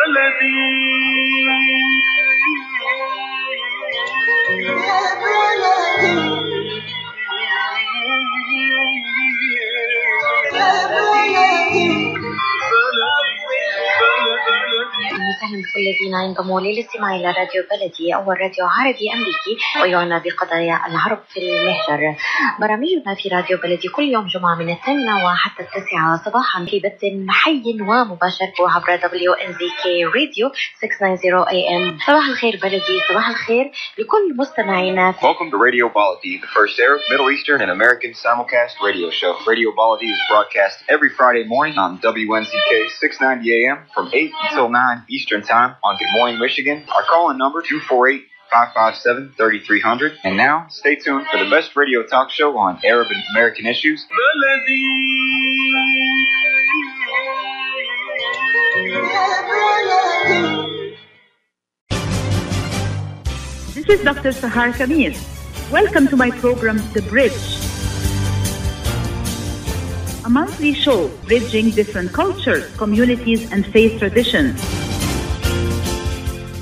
بلدي يا بلدي وسهلا بكل الذين ينضموا للاستماع إلى راديو بلدي اول راديو عربي أمريكي ويعنى بقضايا العرب في المهجر. برامجنا في راديو بلدي كل يوم جمعة من الثامنة وحتى التاسعة صباحا في بث حي ومباشر عبر دبليو ان زي كي راديو 690 اي ام. صباح الخير بلدي صباح الخير لكل مستمعينا. Welcome to Radio Baladi, the first Arab, Middle Eastern, and American simulcast radio show. Radio Baladi is broadcast every Friday morning on WNZK 690 AM from 8 until 9 Eastern Time on Good Morning Michigan. Our call-in number 248 557 3300. And now, stay tuned for the best radio talk show on Arab and American issues. This is Dr. Sahar Khamis. Welcome to my program, The Bridge. A monthly show bridging different cultures, communities, and faith traditions.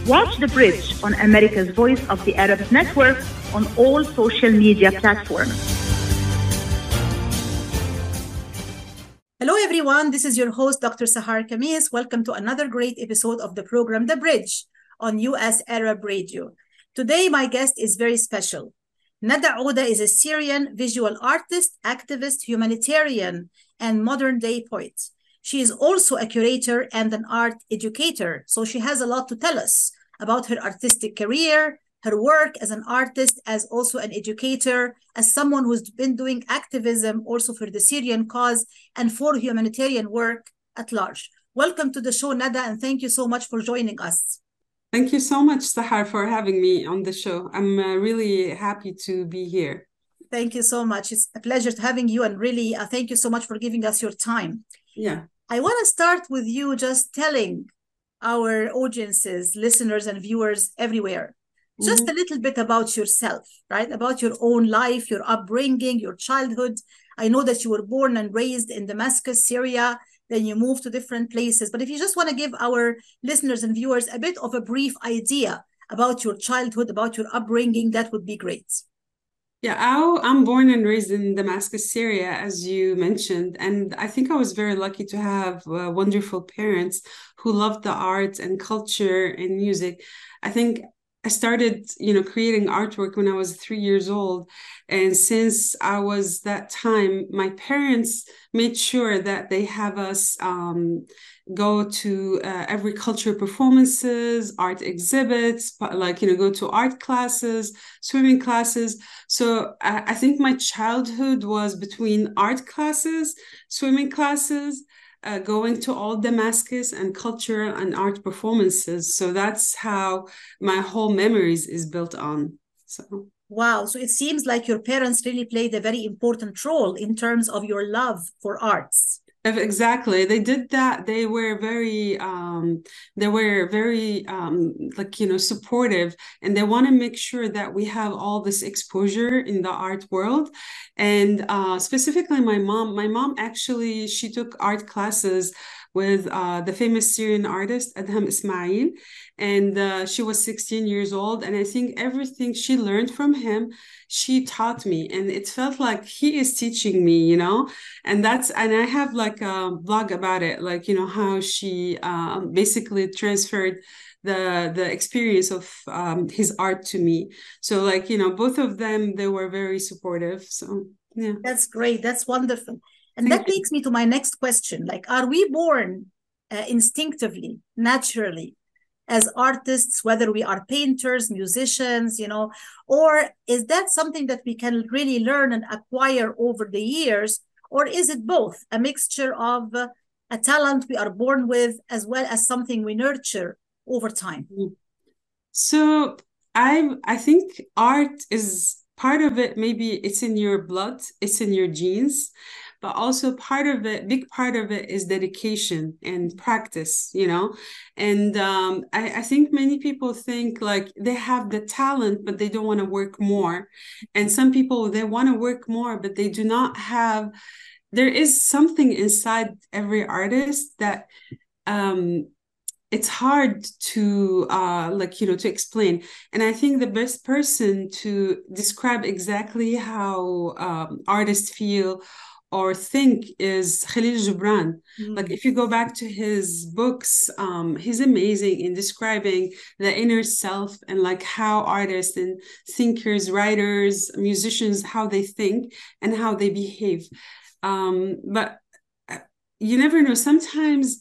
Watch The Bridge on America's Voice of the Arab Network on all social media platforms. Hello, everyone. This is your host, Dr. Sahar Khamis. Welcome to another great episode of the program, The Bridge, on US Arab Radio. Today, my guest is very special. Nada Odeh is a Syrian visual artist, activist, humanitarian, and modern day poet. She is also a curator and an art educator, so she has a lot to tell us about her artistic career, her work as an artist, as also an educator, as someone who's been doing activism also for the Syrian cause and for humanitarian work at large. Welcome to the show, Nada, and thank you so much for joining us. Thank you so much, Sahar, for having me on the show. I'm uh, really happy to be here. Thank you so much. It's a pleasure to having you, and really, uh, thank you so much for giving us your time. Yeah. I want to start with you just telling our audiences, listeners, and viewers everywhere just Mhm. a little bit about yourself, right? About your own life, your upbringing, your childhood. I know that you were born and raised in Damascus, Syria, then you moved to different places. But if you just want to give our listeners and viewers a bit of a brief idea about your childhood, about your upbringing, that would be great. Yeah, I, I'm born and raised in Damascus, Syria, as you mentioned. And I think I was very lucky to have uh, wonderful parents who loved the arts and culture and music. I think I started, you know, creating artwork when I was three years old. And since I was that time, my parents made sure that they have us um, go to uh, every culture performances, art exhibits, like, you know, go to art classes, swimming classes. So I, I think my childhood was between art classes, swimming classes, uh, going to all Damascus and cultural and art performances. So that's how my whole memories is built on. So Wow. So it seems like your parents really played a very important role in terms of your love for arts. Exactly. They did that. They were very um they were very um like you know supportive and they want to make sure that we have all this exposure in the art world. And uh specifically my mom my mom actually she took art classes with uh, the famous Syrian artist Adham Ismail. And uh, she was 16 years old. And I think everything she learned from him, she taught me. And it felt like he is teaching me, you know? And that's, and I have like a blog about it, like, you know, how she um, basically transferred the the experience of um, his art to me so like you know both of them they were very supportive so yeah That's great. That's wonderful. And Thank that takes me to my next question. Like, are we born uh, instinctively, naturally, as artists, whether we are painters, musicians, you know, or is that something that we can really learn and acquire over the years? Or is it both a mixture of uh, a talent we are born with as well as something we nurture over time? So I I think art is part of it. Maybe it's in your blood, it's in your genes, but also part of it, big part of it is dedication and practice. You know, and um, I I think many people think like they have the talent, but they don't want to work more, and some people they want to work more, but they do not have. There is something inside every artist that um it's hard to uh like you know to explain and i think the best person to describe exactly how um, artists feel or think is Khalil Gibran. Mm. Like if you go back to his books, um, he's amazing in describing the inner self and like how artists and thinkers, writers, musicians, how they think and how they behave. Um, but uh, you never know. Sometimes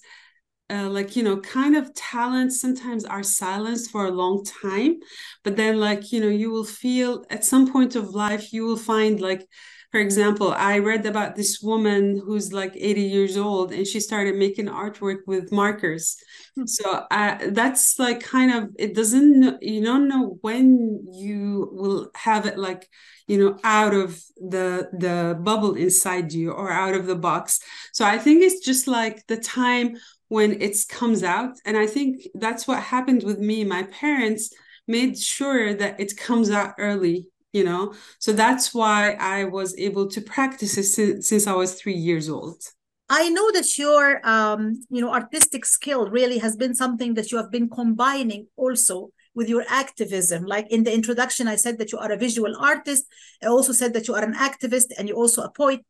uh, like you know kind of talents sometimes are silenced for a long time but then like you know you will feel at some point of life you will find like for example i read about this woman who's like 80 years old and she started making artwork with markers mm-hmm. so uh, that's like kind of it doesn't you don't know when you will have it like you know out of the the bubble inside you or out of the box so i think it's just like the time when it comes out. And i think that's what happened with me. My parents made sure that it comes out early you know? So that's why i was able to practice it since, since i was three years old. I know that your um, you know artistic skill really has been something that you have been combining also with your activism. Like in the introduction i said that you are a visual artist. I also said that you are an activist and you're also a poet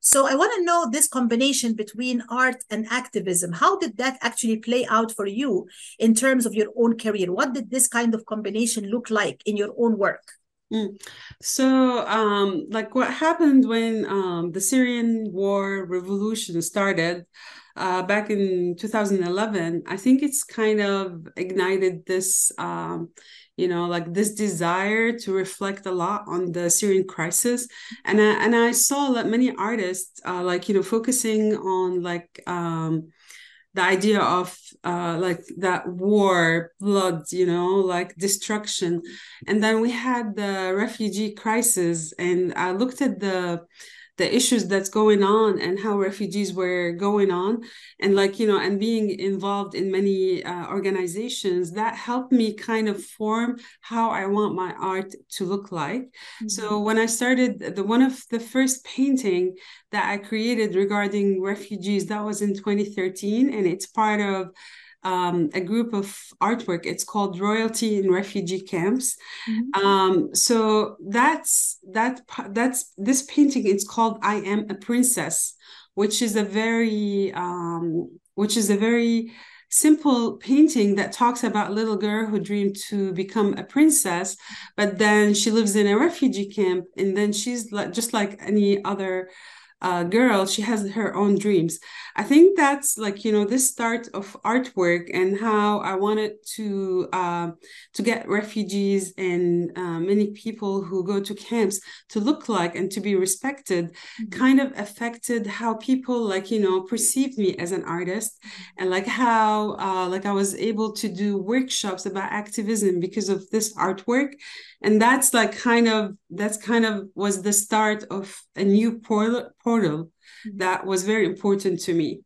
so I want to know this combination between art and activism. How did that actually play out for you in terms of your own career? What did this kind of combination look like in your own work? Mm. So, um, like what happened when um, the Syrian war revolution started uh, back in 2011, I think it's kind of ignited this, um, you know, like this desire to reflect a lot on the Syrian crisis. And I, and I saw that many artists, uh, like, you know, focusing on like, um, the idea of uh, like that war, blood, you know, like destruction. And then we had the refugee crisis, and I looked at the the issues that's going on and how refugees were going on and like you know and being involved in many uh, organizations that helped me kind of form how i want my art to look like mm-hmm. so when i started the one of the first painting that i created regarding refugees that was in 2013 and it's part of um, a group of artwork. It's called Royalty in Refugee Camps. Mm-hmm. Um, so that's that that's this painting. It's called I Am a Princess, which is a very um, which is a very simple painting that talks about a little girl who dreamed to become a princess but then she lives in a refugee camp and then she's like just like any other uh, girl she has her own dreams i think that's like you know this start of artwork and how i wanted to uh, to get refugees and uh, many people who go to camps to look like and to be respected mm-hmm. kind of affected how people like you know perceived me as an artist and like how uh, like i was able to do workshops about activism because of this artwork and that's like kind of that's kind of was the start of a new portal portal mm-hmm. that was very important to me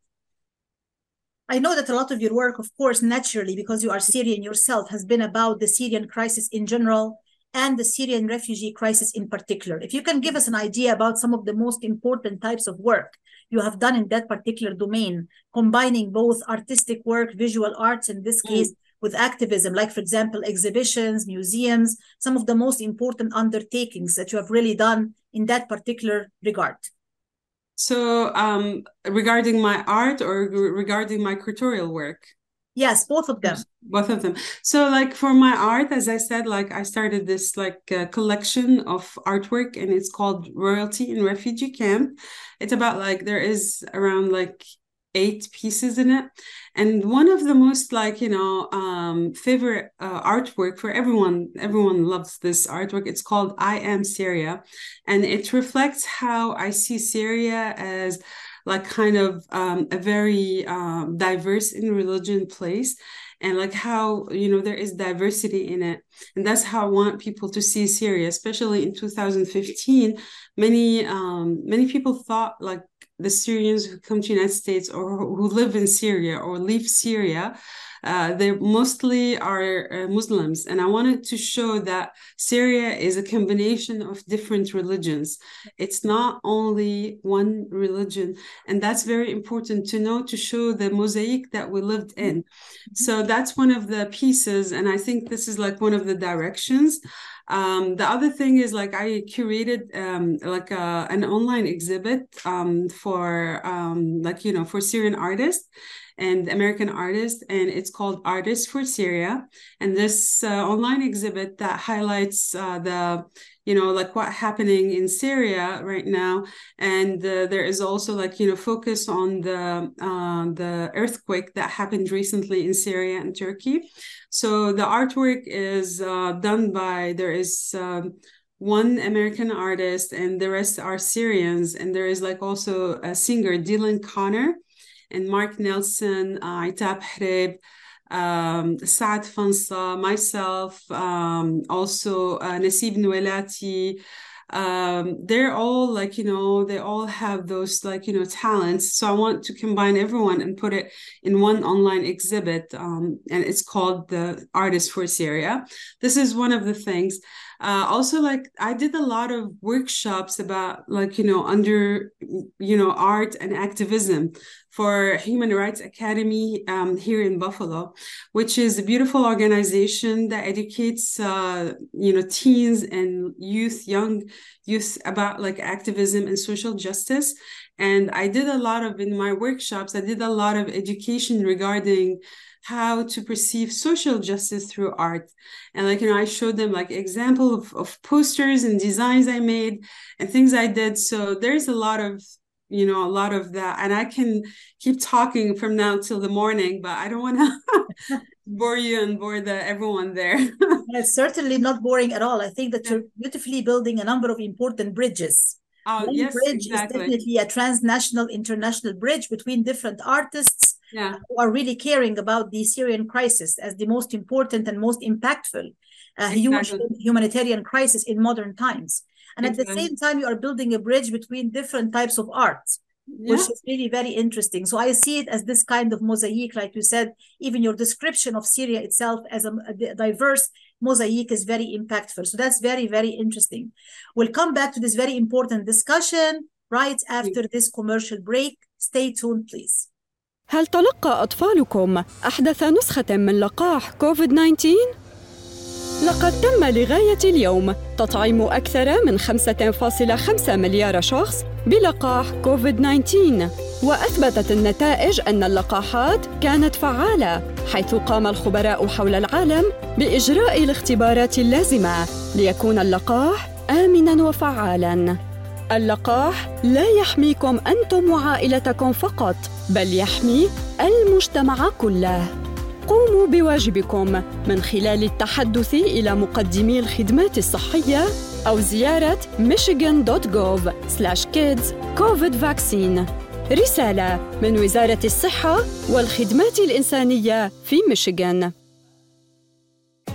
I know that a lot of your work, of course, naturally, because you are Syrian yourself, has been about the Syrian crisis in general and the Syrian refugee crisis in particular. If you can give us an idea about some of the most important types of work you have done in that particular domain, combining both artistic work, visual arts in this mm. case, with activism, like, for example, exhibitions, museums, some of the most important undertakings that you have really done in that particular regard? So, um, regarding my art or regarding my curatorial work? Yes, both of them. Both of them. So, like for my art, as I said, like I started this like uh, collection of artwork, and it's called Royalty in Refugee Camp. It's about like there is around like eight pieces in it. And one of the most like you know um favorite uh, artwork for everyone everyone loves this artwork. It's called i am syria. And it reflects how i see syria as like kind of um, a very um, diverse in religion place. And like how you know there is diversity in it. And that's how i want people to see syria especially in 2015 many um many people thought like the Syrians who come to the United States or who live in Syria or leave Syria uh, they mostly are uh, Muslims. And I wanted to show that Syria is a combination of different religions. It's not only one religion. And that's very important to know to show the mosaic that we lived in. So that's one of the pieces. And I think this is like one of the directions. Um, the other thing is like I curated um, like a, an online exhibit um, for um, like you know for Syrian artists and American artists, and it's called Artists for Syria. And this uh, online exhibit that highlights uh, the you know like what happening in Syria right now, and uh, there is also like you know focus on the uh, the earthquake that happened recently in Syria and Turkey. So the artwork is uh, done by there is. Um, one American artist and the rest are Syrians. And there is like also a singer, Dylan Connor, and Mark Nelson, uh, Itab Hrib, um, Saad Fansa, myself, um, also uh, Nasib Nwelati. Um, they're all like, you know, they all have those like, you know, talents. So I want to combine everyone and put it in one online exhibit. Um, and it's called the Artist for Syria. This is one of the things. Uh, also like i did a lot of workshops about like you know under you know art and activism for human rights academy um, here in buffalo which is a beautiful organization that educates uh, you know teens and youth young youth about like activism and social justice. And i did a lot of in my workshops i did a lot of education regarding how to perceive social justice through art. And like you know i showed them like example of, of posters and designs i made and things i did. So there's a lot of you know a lot of that. And i can keep talking from now till the morning but i don't want to bore you and bore the everyone there. It's certainly not boring at all. I think that you're beautifully building a number of important bridges. Oh One yes bridge exactly. is definitely a transnational international bridge between different artists yeah who are really caring about the Syrian crisis as the most important and most impactful uh, Exactly. humanitarian crisis in modern times. And at the same time, you are building a bridge between different types of art, yeah which is really very interesting. So I see it as this kind of mosaic, like you said, even your description of Syria itself as a, a diverse mosaic is very impactful. So that's very, very interesting. We'll come back to this very important discussion right after this commercial break. Stay tuned, please. هل تلقى أطفالكم أحدث نسخة من لقاح كوفيد-19؟ لقد تم لغاية اليوم تطعيم أكثر من 5.5 مليار شخص بلقاح كوفيد-19 وأثبتت النتائج أن اللقاحات كانت فعالة حيث قام الخبراء حول العالم بإجراء الاختبارات اللازمة ليكون اللقاح آمناً وفعالاً اللقاح لا يحميكم أنتم وعائلتكم فقط بل يحمي المجتمع كله. قوموا بواجبكم من خلال التحدث إلى مقدمي الخدمات الصحية أو زيارة michigan.gov/kids covid vaccine. رسالة من وزارة الصحة والخدمات الإنسانية في ميشيغان.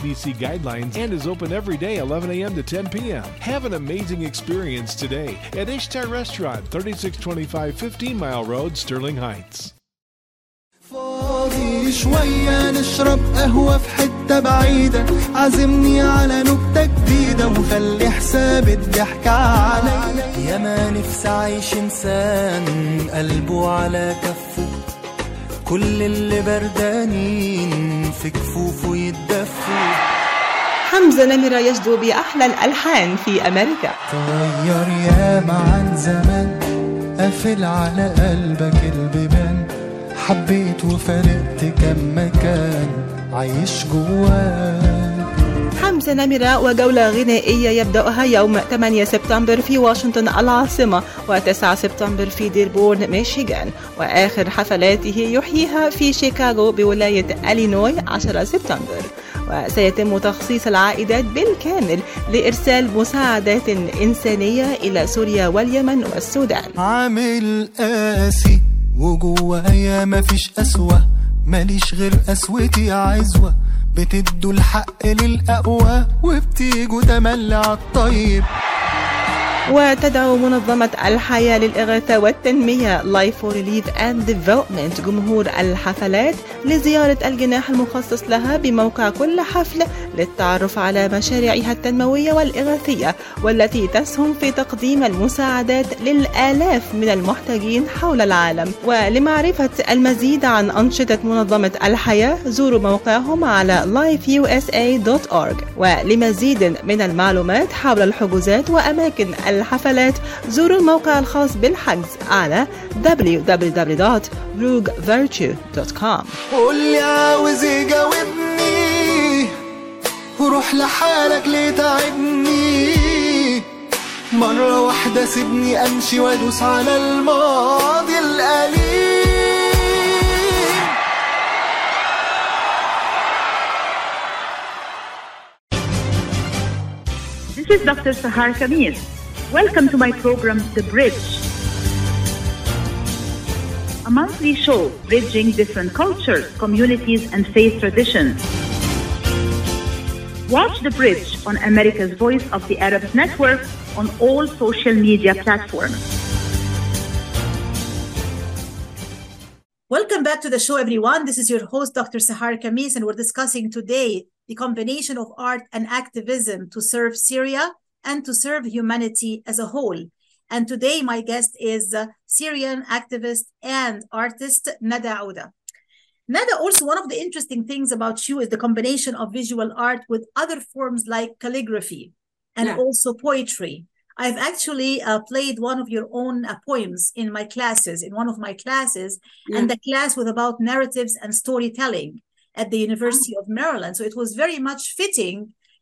CDC guidelines and is open every day 11 a.m. to 10 p.m. Have an amazing experience today at Ishtar Restaurant, 3625 15 Mile Road, Sterling Heights. فاضي شوية نشرب قهوة في حتة بعيدة عزمني على نكتة جديدة وخلي حساب الضحكة عليا يا ما نفسي أعيش إنسان قلبه على كفه كل اللي بردانين في كفوفه يتدفوا حمزة نمرة يجدو بأحلى الألحان في أمريكا. تغير ياما عن زمان قافل على قلبك البيبان حبيت وفرقت كم مكان عايش جواك. حمزة نمرة وجولة غنائية يبدأها يوم 8 سبتمبر في واشنطن العاصمة و9 سبتمبر في ديربورن ميشيغان. وآخر حفلاته يحييها في شيكاغو بولاية ألينوي 10 سبتمبر. وسيتم تخصيص العائدات بالكامل لإرسال مساعدات إنسانية إلى سوريا واليمن والسودان. عامل قاسي وجوايا مفيش قسوة. ماليش غير قسوتي عزوة. بتدوا الحق للأقوى وبتيجوا تملي عالطيب وتدعو منظمة الحياة للإغاثة والتنمية Life for Relief and Development جمهور الحفلات لزيارة الجناح المخصص لها بموقع كل حفل للتعرف على مشاريعها التنموية والإغاثية والتي تسهم في تقديم المساعدات للآلاف من المحتاجين حول العالم. ولمعرفة المزيد عن أنشطة منظمة الحياة زوروا موقعهم على lifeusa.org ولمزيد من المعلومات حول الحجوزات وأماكن الحفلات زوروا الموقع الخاص بالحجز على www.roogvirtue.com قولي عاوز يجاوبني وروح لحالك ليه تعبني مرة واحدة سيبني أمشي وأدوس على الماضي الأليم This is Dr. Sahar Khamis. Welcome to my program, The Bridge. a monthly show bridging different cultures, communities, and faith traditions. Watch The Bridge on America's Voice of the Arab Network on all social media platforms. Welcome back to the show, everyone. This is your host, Dr. Sahar Khamis, and we're discussing today the combination of art and activism to serve Syria and to serve humanity as a whole. And today, my guest is uh, Syrian activist and artist Nada Odeh. Nada, also, one of the interesting things about you is the combination of visual art with other forms like calligraphy and Yeah. also poetry. I've actually uh, played one of your own uh, poems in my classes, in one of my classes, and the class was about narratives and storytelling at the University of Maryland. So it was very much fitting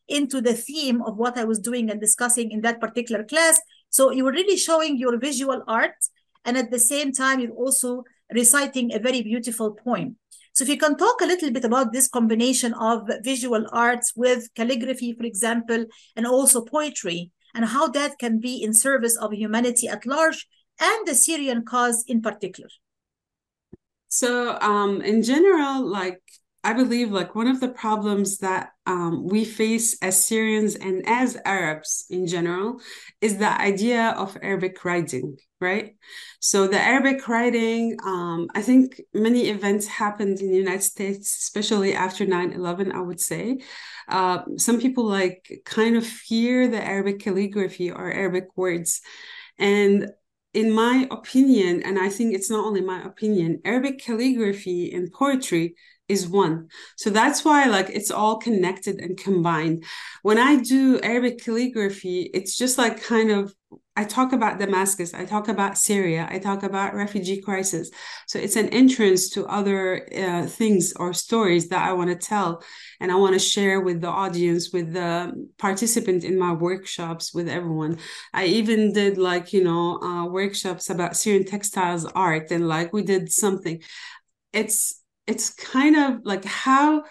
into the theme of what I was doing and discussing in that particular class. So you were really showing your visual art, and at the same time, you're also reciting a very beautiful poem. So if you can talk a little bit about this combination of visual arts with calligraphy, for example, and also poetry, and how that can be in service of humanity at large and the Syrian cause in particular. So, um, in general, like I believe, like one of the problems that um, we face as Syrians and as Arabs in general is the idea of Arabic writing, right? So the Arabic writing, um, I think many events happened in the United States, especially after 9-11, I would say. Uh, some people like kind of fear the Arabic calligraphy or Arabic words. And in my opinion, and I think it's not only my opinion, Arabic calligraphy and poetry is one. So that's why like it's all connected and combined. When I do Arabic calligraphy, it's just like kind of I talk about Damascus, I talk about Syria, I talk about refugee crisis. So it's an entrance to other uh, things or stories that I want to tell and I want to share with the audience, with the participant in my workshops, with everyone. I even did like, you know, uh, workshops about Syrian textiles art and like we did something. It's it's kind of like how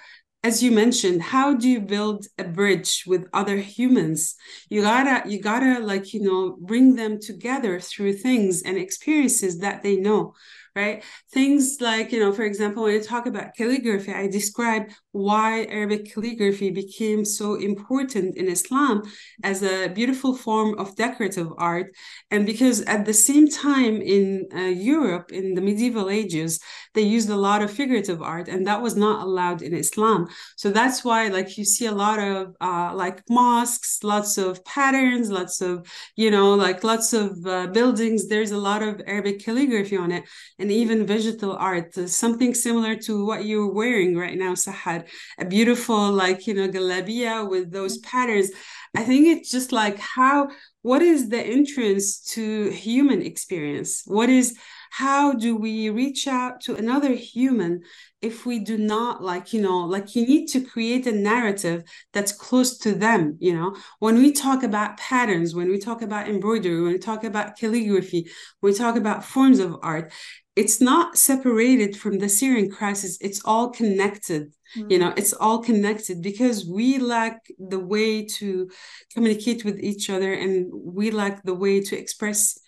as you mentioned how do you build a bridge with other humans? You gotta you gotta like you know bring them together through things and experiences that they know right? Things like you know for example when i talk about calligraphy i describe why arabic calligraphy became so important in islam as a beautiful form of decorative art. And because at the same time in uh, europe in the medieval ages they used a lot of figurative art and that was not allowed in islam. So that's why like you see a lot of uh, like mosques lots of patterns lots of you know like lots of uh, buildings. There's a lot of arabic calligraphy on it and even vegetal art. Something similar to what you're wearing right now Sahar a beautiful like you know galabia with those mm-hmm. patterns. I think it's just like how what is the entrance to human experience? What is how do we reach out to another human if we do not like you know like you need to create a narrative that's close to them you know? When we talk about patterns when we talk about embroidery when we talk about calligraphy when we talk about forms of art it's not separated from the syrian crisis it's all connected mm-hmm. you know it's all connected because we lack the way to communicate with each other and we lack the way to express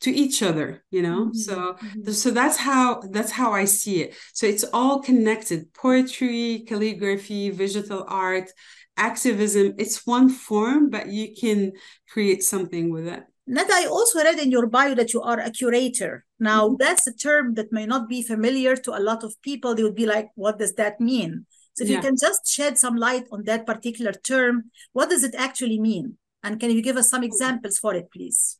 to each other you know mm-hmm. so mm-hmm. so that's how that's how i see it so it's all connected poetry calligraphy visual art activism it's one form but you can create something with it Nada, I also read in your bio that you are a curator. Now, mm-hmm. that's a term that may not be familiar to a lot of people. They would be like, what does that mean? So, if yeah. you can just shed some light on that particular term, what does it actually mean? And can you give us some examples for it, please?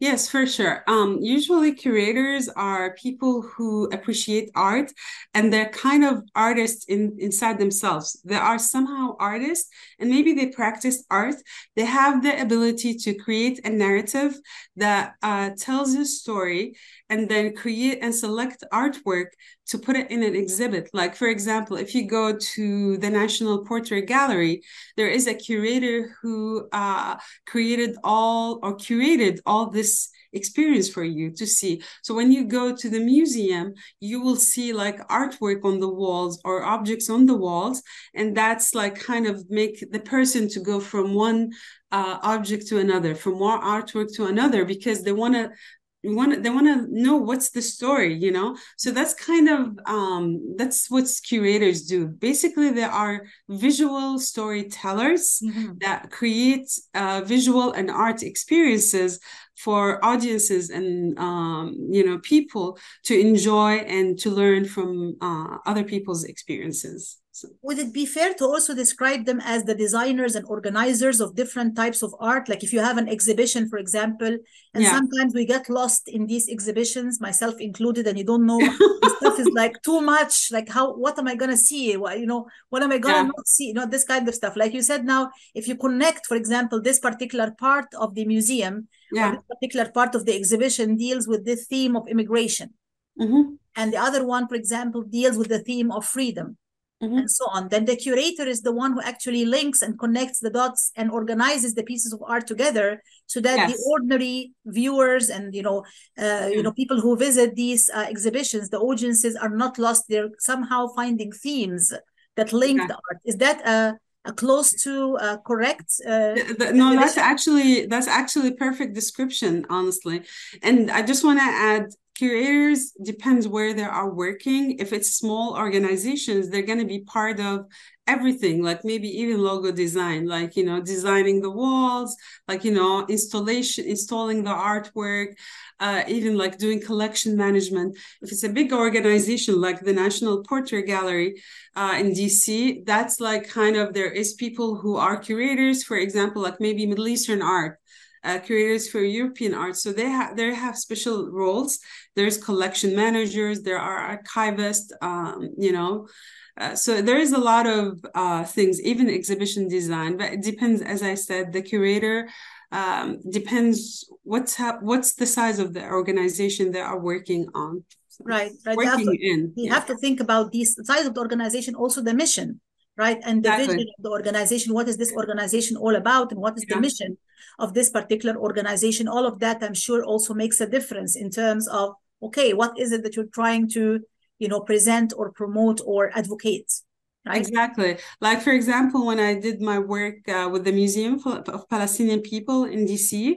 Yes, for sure. Um, usually, curators are people who appreciate art and they're kind of artists in, inside themselves. They are somehow artists and maybe they practice art. They have the ability to create a narrative that uh, tells a story and then create and select artwork to put it in an exhibit. Like, for example, if you go to the National Portrait Gallery, there is a curator who uh, created all or curated all this experience for you to see. So when you go to the museum, you will see like artwork on the walls or objects on the walls. And that's like kind of make the person to go from one uh, object to another, from one artwork to another, because they want to want they want to know what's the story you know? So that's kind of um that's what curators do. Basically they are visual storytellers mm-hmm. that create uh, visual and art experiences for audiences and um, you know people to enjoy and to learn from uh, other people's experiences would it be fair to also describe them as the designers and organizers of different types of art like if you have an exhibition for example and yeah. sometimes we get lost in these exhibitions myself included and you don't know stuff is like too much like how what am i going to see what, you know what am i going to yeah. not see you know this kind of stuff like you said now if you connect for example this particular part of the museum yeah. this particular part of the exhibition deals with the theme of immigration mm-hmm. and the other one for example deals with the theme of freedom mm-hmm. and so on. Then the curator is the one who actually links and connects the dots and organizes the pieces of art together, so that yes. the ordinary viewers and you know, uh, you know, people who visit these uh, exhibitions, the audiences are not lost. They're somehow finding themes that link yeah. the art. Is that a close to uh, correct uh, no that's actually that's actually perfect description honestly and i just want to add curators depends where they are working. If it's small organizations they're going to be part of everything like maybe even logo design like you know designing the walls like you know installation installing the artwork uh, even like doing collection management. If it's a big organization like the national portrait gallery uh, in dc that's like kind of there is people who are curators for example like maybe middle eastern art uh, curators for European art. So they have they have special roles. There's collection managers. There are archivists. Um, you know, uh, so there is a lot of uh, things, even exhibition design. But it depends, as I said, the curator um, depends what's ha- what's the size of the organization they are working on. So right, right. Working you in. You yeah. have to think about the size of the organization, also the mission right? And the exactly. vision of the organization, what is this organization all about and what is yeah. the mission of this particular organization? All of that, I'm sure, also makes a difference in terms of, okay, what is it that you're trying to, you know, present or promote or advocate? Right? Exactly. Like, for example, when I did my work uh, with the Museum of Palestinian People in DC,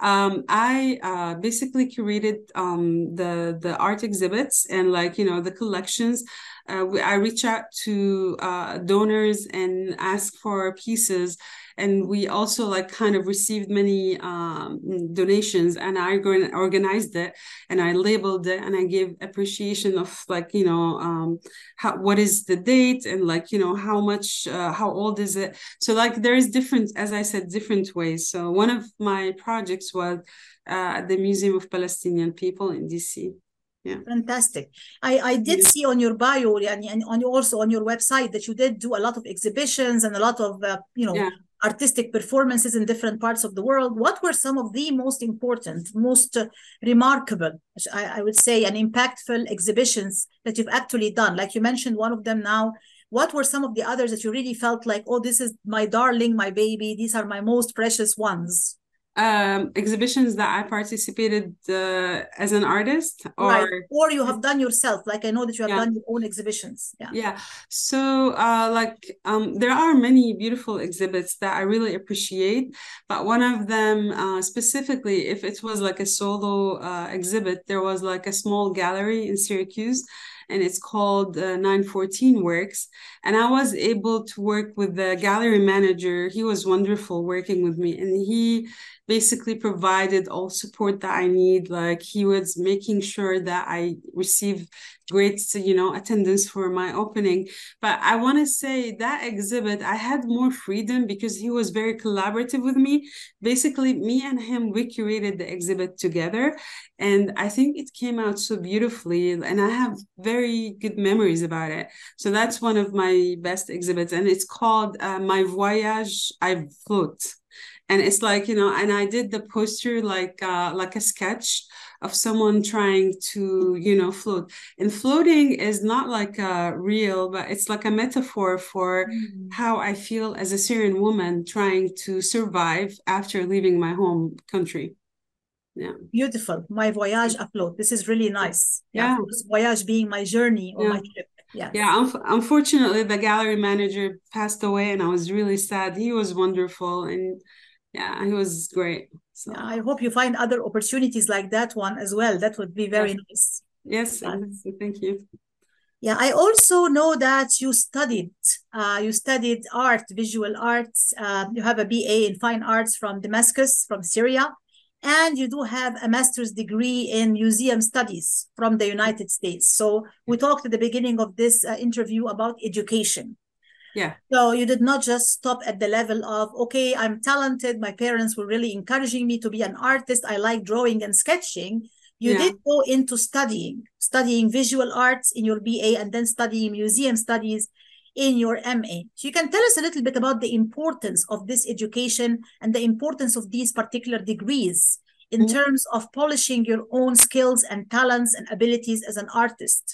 um, I uh, basically curated um, the the art exhibits and like you know the collections uh, we, I reach out to uh, donors and ask for pieces. And we also like kind of received many um, donations and I organized it and I labeled it and I gave appreciation of like, you know, um, how, what is the date and like, you know, how much, uh, how old is it? So like there is different, as I said, different ways. So one of my projects was uh, the Museum of Palestinian People in DC yeah. fantastic i i did yeah. see on your bio and, and on also on your website that you did do a lot of exhibitions and a lot of uh, you know yeah. Artistic performances in different parts of the world. What were some of the most important, most uh, remarkable, I, I would say, and impactful exhibitions that you've actually done? Like you mentioned one of them now. What were some of the others that you really felt like, oh, this is my darling, my baby, these are my most precious ones? Um, exhibitions that I participated uh, as an artist, or right. or you have done yourself. Like I know that you have Yeah. done your own exhibitions. Yeah. yeah. So, uh, like, um, there are many beautiful exhibits that I really appreciate, but one of them, uh, specifically, if it was like a solo uh, exhibit, there was like a small gallery in Syracuse. And it's called uh, 914 Works. And I was able to work with the gallery manager. He was wonderful working with me. And he basically provided all support that I need. Like he was making sure that I receive great, you know, attendance for my opening. But I want to say that exhibit, I had more freedom because he was very collaborative with me. Basically, me and him, we curated the exhibit together. And I think it came out so beautifully. And I have very good memories about it. So that's one of my best exhibits. And it's called uh, My Voyage, I Float and it's like you know and i did the poster like uh like a sketch of someone trying to you know float and floating is not like uh real but it's like a metaphor for how i feel as a syrian woman trying to survive after leaving my home country yeah Beautiful. My voyage afloat. This is really nice. Yeah. course, Voyage being my journey or Yeah. my trip. Yeah. yeah unf- unfortunately the gallery manager passed away and i was really sad he was wonderful and yeah he was great so Yeah, I hope you find other opportunities like that one as well. That would be very Yes. nice. yes Yeah. thank you Yeah, I also know that you studied, uh, you studied art, visual arts. Uh, you have a BA in fine arts from Damascus, from Syria, and you do have a master's degree in museum studies from the United States. So we talked at the beginning of this uh, interview about education. Yeah So you did not just stop at the level of, okay, I'm talented. My parents were really encouraging me to be an artist. I like drawing and sketching. You Yeah. did go into studying, studying visual arts in your BA and then studying museum studies in your MA. So you can tell us a little bit about the importance of this education and the importance of these particular degrees in Mhm. terms of polishing your own skills and talents and abilities as an artist.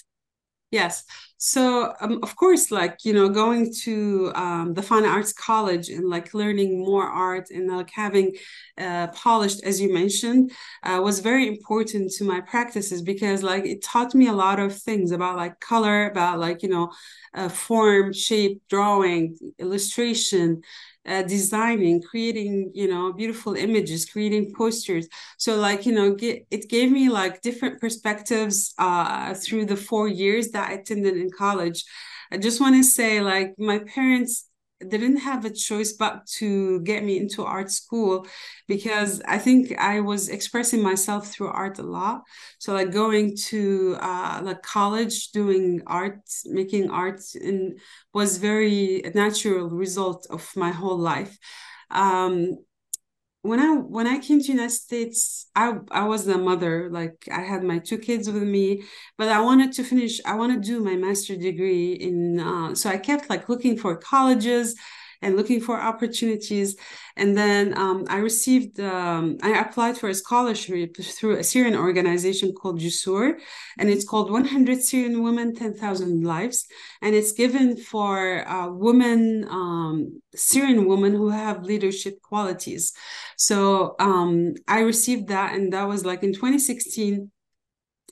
Yes. So, um, of course, like, you know, going to um, the Fine Arts College and like learning more art and like having uh, polished, as you mentioned, uh, was very important to my practices because like it taught me a lot of things about like color, about like, you know, uh, form, shape, drawing, illustration. Uh, designing, creating, you know, beautiful images, creating posters. So, like, you know, get, it gave me like different perspectives uh, through the four years that I attended in college. I just want to say, like, my parents didn't have a choice but to get me into art school because I think I was expressing myself through art a lot. So like going to uh, like college, doing art, making art, and was very natural result of my whole life. Um, when I when I came to United States, I I was the mother. Like I had my two kids with me, but I wanted to finish. I want to do my master degree in. Uh, so I kept like looking for colleges and looking for opportunities. And then um, I received. Um, I applied for a scholarship through a Syrian organization called Jusoor, and it's called 100 Syrian Women, 10,000 Lives, and it's given for uh, women, um, Syrian women who have leadership qualities. So um, I received that, and that was like in 2016.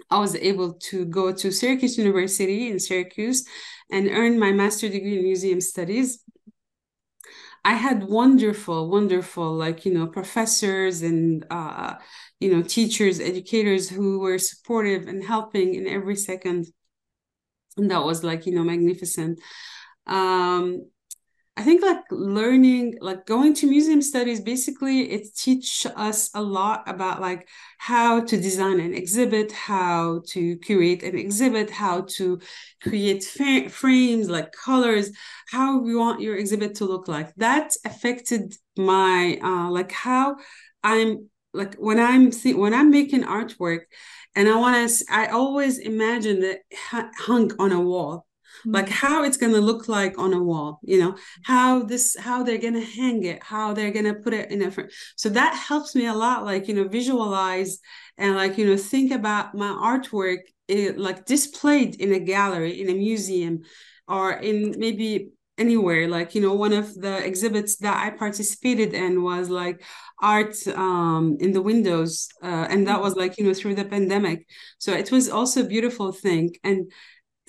I was able to go to Syracuse University in Syracuse and earn my master degree in museum studies. I had wonderful, wonderful, like, you know, professors and, uh, you know, teachers, educators who were supportive and helping in every second. And that was like, you know, magnificent. Um, I think like learning, like going to museum studies, basically it teach us a lot about like how to design an exhibit, how to curate an exhibit, how to create frames, like colors, how you want your exhibit to look like. That affected my uh like how I'm like when I'm th- when I'm making artwork and I want to I always imagine that hung on a wall like how it's going to look like on a wall you know? How this how they're going to hang it how they're going to put it in a frame so that helps me a lot like you know visualize and like you know think about my artwork it, like displayed in a gallery in a museum or in maybe anywhere. Like you know one of the exhibits that i participated in was like art um, in the windows uh, and that was like you know through the pandemic. So it was also a beautiful thing and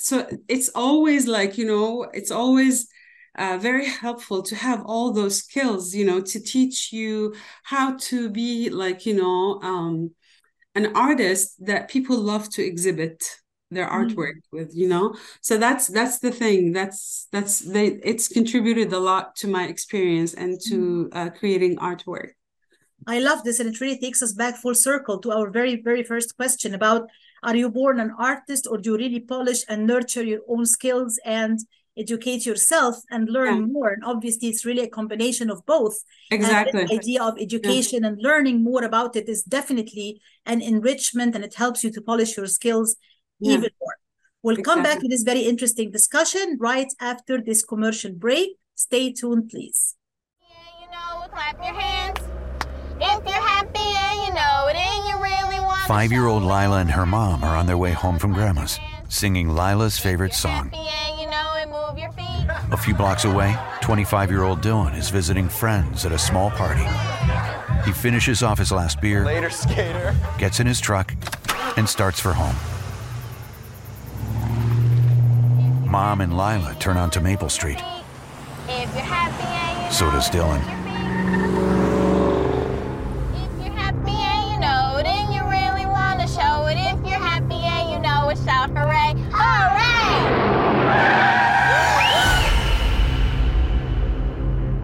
so it's always like you know it's always uh, very helpful to have all those skills you know to teach you how to be like you know um, an artist that people love to exhibit their artwork mm. with you know? So that's that's the thing. That's that's they it's contributed a lot to my experience and to uh, creating artwork. I love this, and it really takes us back full circle to our very, very first question about are you born an artist or do you really polish and nurture your own skills and educate yourself and learn yeah. more? And obviously, it's really a combination of both. Exactly. And the idea of education yeah. and learning more about it is definitely an enrichment and it helps you to polish your skills yeah. even more. We'll exactly. come back to this very interesting discussion right after this commercial break. Stay tuned, please. Yeah, you know, clap your hands. If you're happy Five year old Lila and her mom are on their way home from grandma's, singing Lila's favorite song. You know a few blocks away, 25 year old Dylan is visiting friends at a small party. He finishes off his last beer, Later, skater. gets in his truck, and starts for home. Mom and Lila turn onto Maple Street. So does Dylan.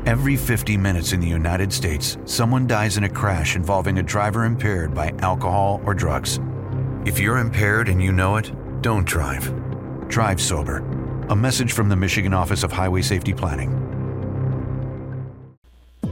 Every 50 minutes in the United States, someone dies in a crash involving a driver impaired by alcohol or drugs. If you're impaired and you know it, don't drive. Drive sober. A message from the Michigan Office of Highway Safety Planning.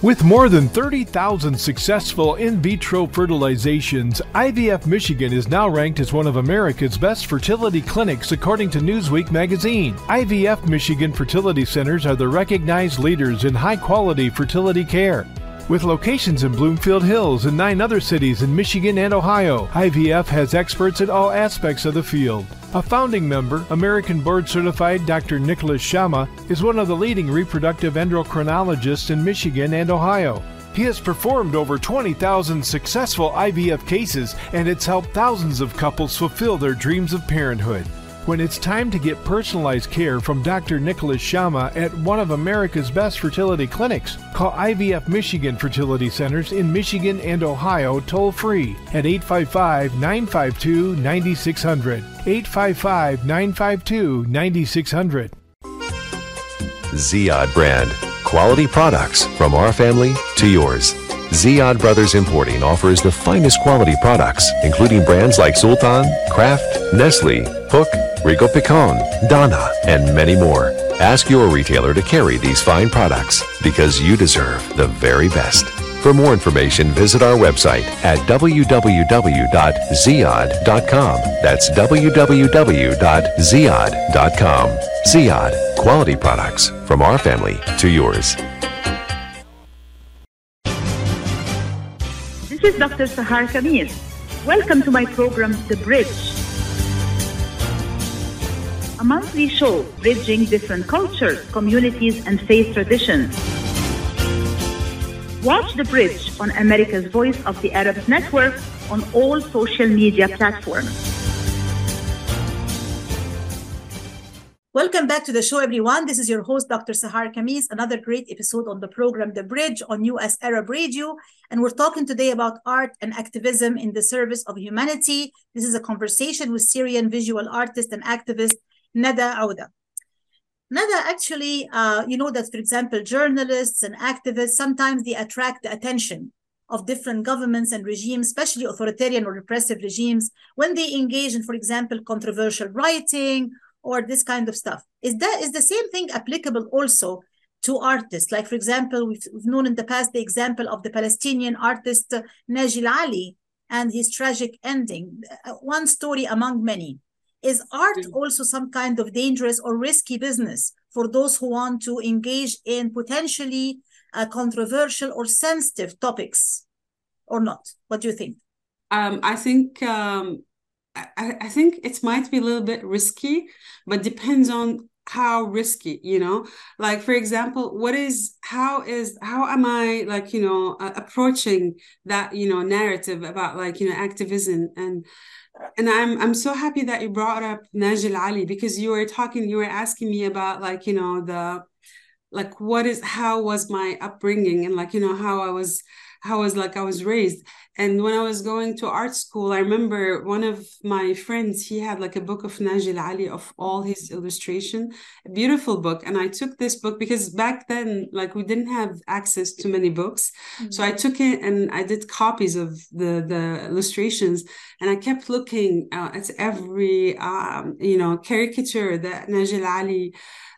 With more than 30,000 successful in vitro fertilizations, IVF Michigan is now ranked as one of America's best fertility clinics according to Newsweek magazine. IVF Michigan fertility centers are the recognized leaders in high quality fertility care. With locations in Bloomfield Hills and nine other cities in Michigan and Ohio, IVF has experts in all aspects of the field. A founding member, American board certified Dr. Nicholas Shamma, is one of the leading reproductive endocrinologists in Michigan and Ohio. He has performed over 20,000 successful IVF cases and it's helped thousands of couples fulfill their dreams of parenthood. When it's time to get personalized care from Dr. Nicholas Shamma at one of America's best fertility clinics, call IVF Michigan Fertility Centers in Michigan and Ohio toll free at 855 952 9600. 855 952 9600. Ziyad brand. Quality products from our family to yours. Ziyad Brothers Importing offers the finest quality products, including brands like Sultan, Kraft, Nestle, Hook, Rico Picon, Donna, and many more. Ask your retailer to carry these fine products because you deserve the very best. For more information, visit our website at www.ziyad.com. That's www.ziyad.com. Ziyad, quality products from our family to yours. This is Dr. Sahar Khamis. Welcome to my program, The Bridge. A monthly show bridging different cultures, communities, and faith traditions. Watch The Bridge on America's Voice of the Arab Network on all social media platforms. Welcome back to the show, everyone. This is your host, Dr. Sahar Khamis, another great episode on the program The Bridge on US Arab Radio. And we're talking today about art and activism in the service of humanity. This is a conversation with Syrian visual artist and activist Nada Odeh. Nada, actually, uh, you know that, for example, journalists and activists sometimes they attract the attention of different governments and regimes, especially authoritarian or repressive regimes, when they engage in, for example, controversial writing or this kind of stuff. Is that is the same thing applicable also to artists? Like, for example, we've, we've known in the past the example of the Palestinian artist uh, Naji al-Ali and his tragic ending. Uh, one story among many. Is art also some kind of dangerous or risky business for those who want to engage in potentially uh, controversial or sensitive topics or not? What do you think? Um, I think um, I, I think it might be a little bit risky, but depends on how risky you know like for example what is how is how am i like you know uh, approaching that you know narrative about like you know activism and and i'm i'm so happy that you brought up Naji al-Ali because you were talking you were asking me about like you know the like what is how was my upbringing and like you know how i was how I was like I was raised. And when I was going to art school, I remember one of my friends, he had like a book of Naji al-Ali of all his illustration, a beautiful book. And I took this book because back then, like we didn't have access to many books. Mm-hmm. So I took it and I did copies of the, the illustrations and I kept looking uh, at every, um, you know, caricature that Naji al-Ali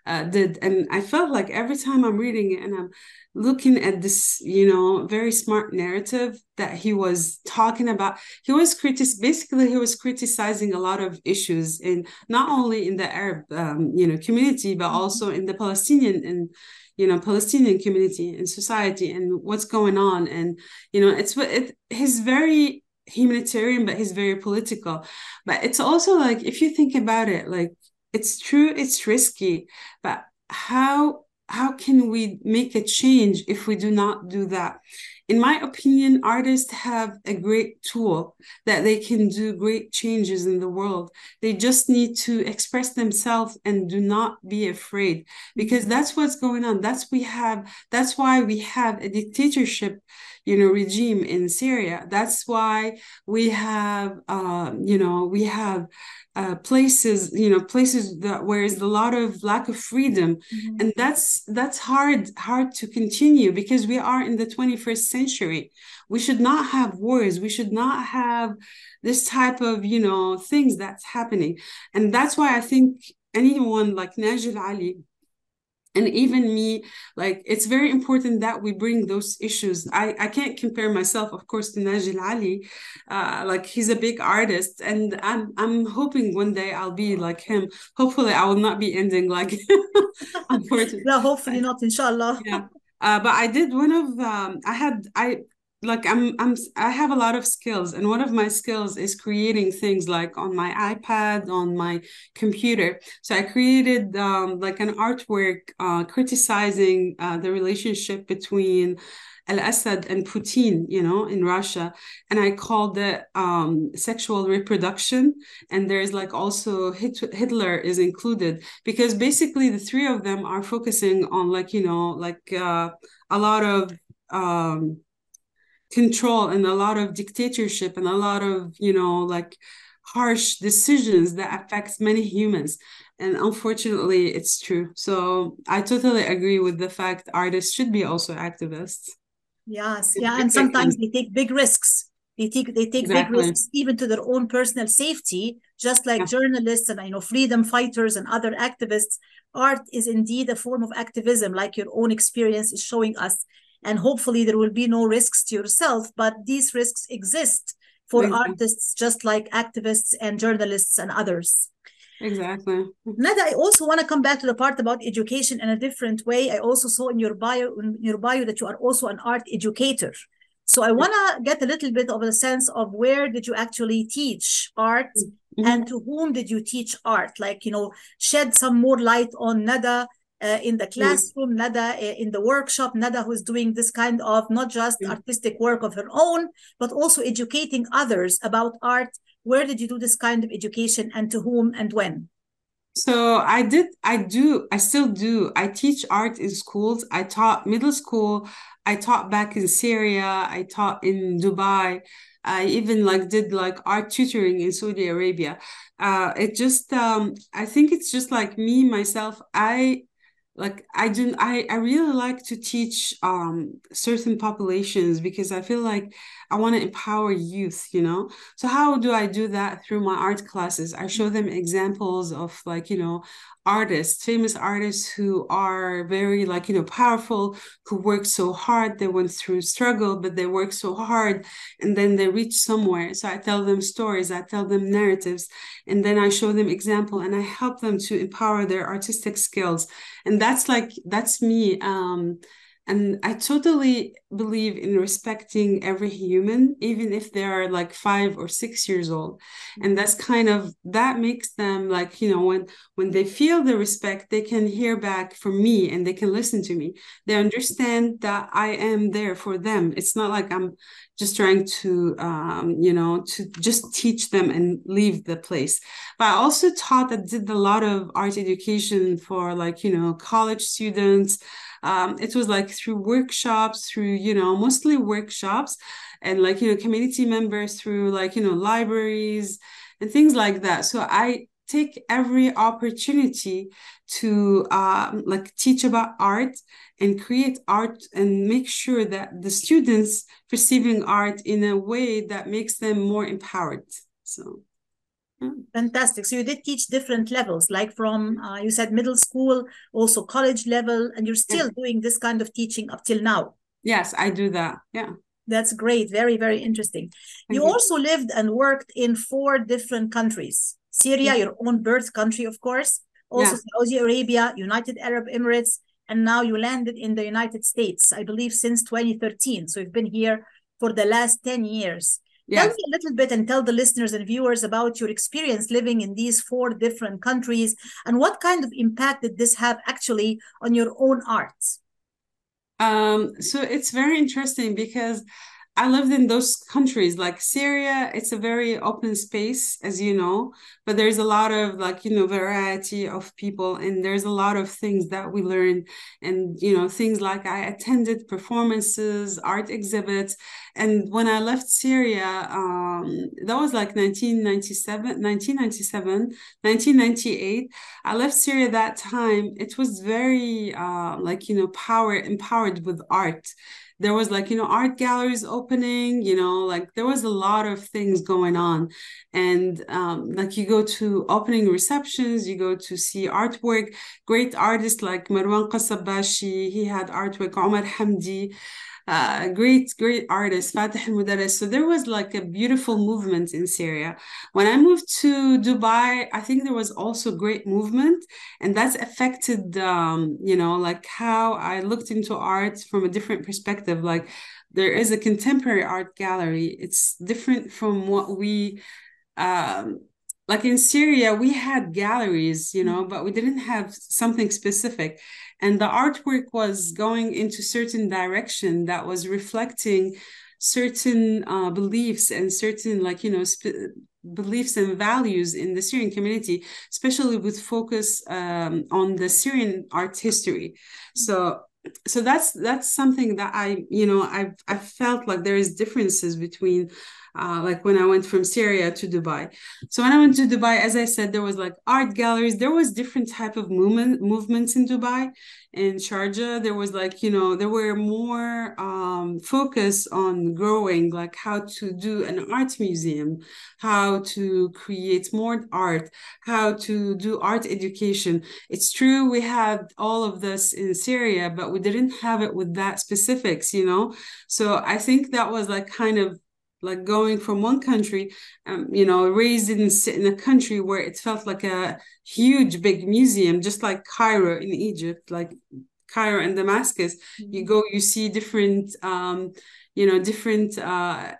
uh, did. And I felt like every time I'm reading it and I'm looking at this, you know, very smart narrative that he was talking about, he was critic. Basically, he was criticizing a lot of issues in not only in the Arab, um, you know, community, but also in the Palestinian and you know Palestinian community and society and what's going on. And you know, it's what it. He's very humanitarian, but he's very political. But it's also like if you think about it, like it's true, it's risky, but how how can we make a change if we do not do that? In my opinion artists have a great tool that they can do great changes in the world. They just need to express themselves and do not be afraid because that's what's going on. That's we have that's why we have a dictatorship you know regime in syria. That's why we have uh, you know we have uh, places you know places that where is a lot of lack of freedom. Mm-hmm. and that's that's hard hard to continue because we are in the 21st century. We should not have wars. We should not have this type of you know things that's happening. And that's why i think anyone like Naji al-Ali and even me like it's very important that we bring those issues. I i can't compare myself of course to Naji al-Ali uh, like he's a big artist and i'm i'm hoping one day i'll be like him. Hopefully i will not be ending like unfortunately. No hopefully not inshallah. Yeah. Uh, but i did one of um, i had i like I'm I'm I have a lot of skills and one of my skills is creating things like on my iPad on my computer. So I created um, like an artwork uh, criticizing uh, the relationship between Al-Assad and Putin you know in Russia. And I called it um, sexual reproduction. And there's like also Hit- Hitler is included because basically the three of them are focusing on like you know like uh, a lot of um, control and a lot of dictatorship and a lot of you know like harsh decisions that affects many humans. And unfortunately it's true. So i totally agree with the fact artists should be also activists. Yes yeah and sometimes they take big risks. They take they take exactly. big risks even to their own personal safety just like yeah. journalists and you know freedom fighters and other activists. Art is indeed a form of activism like your own experience is showing us and hopefully there will be no risks to yourself but these risks exist for mm-hmm. artists just like activists and journalists and others. Exactly. Nada i also want to come back to the part about education in a different way. I also saw in your bio in your bio that you are also an art educator. So i want to get a little bit of a sense of where did you actually teach art and to whom did you teach art? Like you know shed some more light on nada uh, in the classroom nada uh, in the workshop nada who's doing this kind of not just artistic work of her own but also educating others about art where did you do this kind of education and to whom and when so I did, I do, I still do. I teach art in schools. I taught middle school. I taught back in Syria. I taught in Dubai. I even like did like art tutoring in Saudi Arabia. Uh, it just, um, I think it's just like me myself. I like i do i i really like to teach um certain populations because i feel like i want to empower youth you know? So how do i do that through my art classes? I show them examples of like you know artists famous artists who are very like you know powerful who work so hard they went through struggle but they work so hard and then they reach somewhere. So i tell them stories i tell them narratives and then i show them example and i help them to empower their artistic skills. And that's like that's me um and i totally believe in respecting every human even if they are like five or six years old. And that's kind of that makes them like you know when when they feel the respect they can hear back from me and they can listen to me. They understand that i am there for them. It's not like i'm just trying to um, you know to just teach them and leave the place. But i also taught that did a lot of art education for like you know college students um, it was like through workshops through you know mostly workshops and like you know community members through like you know libraries and things like that. So i take every opportunity to um, like teach about art and create art and make sure that the students perceiving art in a way that makes them more empowered so Fantastic. So you did teach different levels, like from uh, you said middle school, also college level, and you're still yeah. doing this kind of teaching up till now. Yes, I do that. Yeah. That's great. Very, very interesting. You, you, also lived and worked in four different countries. Syria, yeah. your own birth country, of course. Also yeah. Saudi Arabia, United Arab Emirates, and now you landed in the United States, I believe, since 2013. So you've been here for the last 10 years. Yes. Tell me a little bit and tell the listeners and viewers about your experience living in these four different countries and what kind of impact did this have actually on your own arts? Um, so it's very interesting because I lived in those countries like Syria. It's a very open space, as you know, but there's a lot of like you know variety of people, and there's a lot of things that we learn, and you know things like I attended performances, art exhibits, and when I left Syria, um, that was like 1997, 1997, 1998. I left Syria that time. It was very uh, like you know power empowered with art there was like you know art galleries opening you know like there was a lot of things going on. And um, like you go to opening receptions you go to see artwork. Great artists like Marwan Kassab-Bachi he had artwork. Omar hamdi uh, great, great artist, Fateh Moudarres. So there was like a beautiful movement in Syria. When I moved to Dubai, I think there was also great movement, and that's affected, um, you know, like how I looked into art from a different perspective. Like there is a contemporary art gallery. It's different from what we. Um, like in Syria, we had galleries, you know, but we didn't have something specific. And the artwork was going into certain direction that was reflecting certain uh, beliefs and certain like you know beliefs and values in the syrian community especially with focus um, on the syrian art history. So so that's that's something that i you know i i felt like there is differences between uh, like when I went from Syria to Dubai. So when I went to Dubai, as I said, there was like art galleries. There was different type of movement movements in Dubai. In Sharjah, there was like you know there were more um, focus on growing, like how to do an art museum, how to create more art, how to do art education. It's true we had all of this in Syria, but we didn't have it with that specifics, you know. So I think that was like kind of like going from one country, um, you know, raised in, in a country where it felt like a huge, big museum, just like Cairo in Egypt. Like Cairo and Damascus, you go, you see different, um, you know, different uh,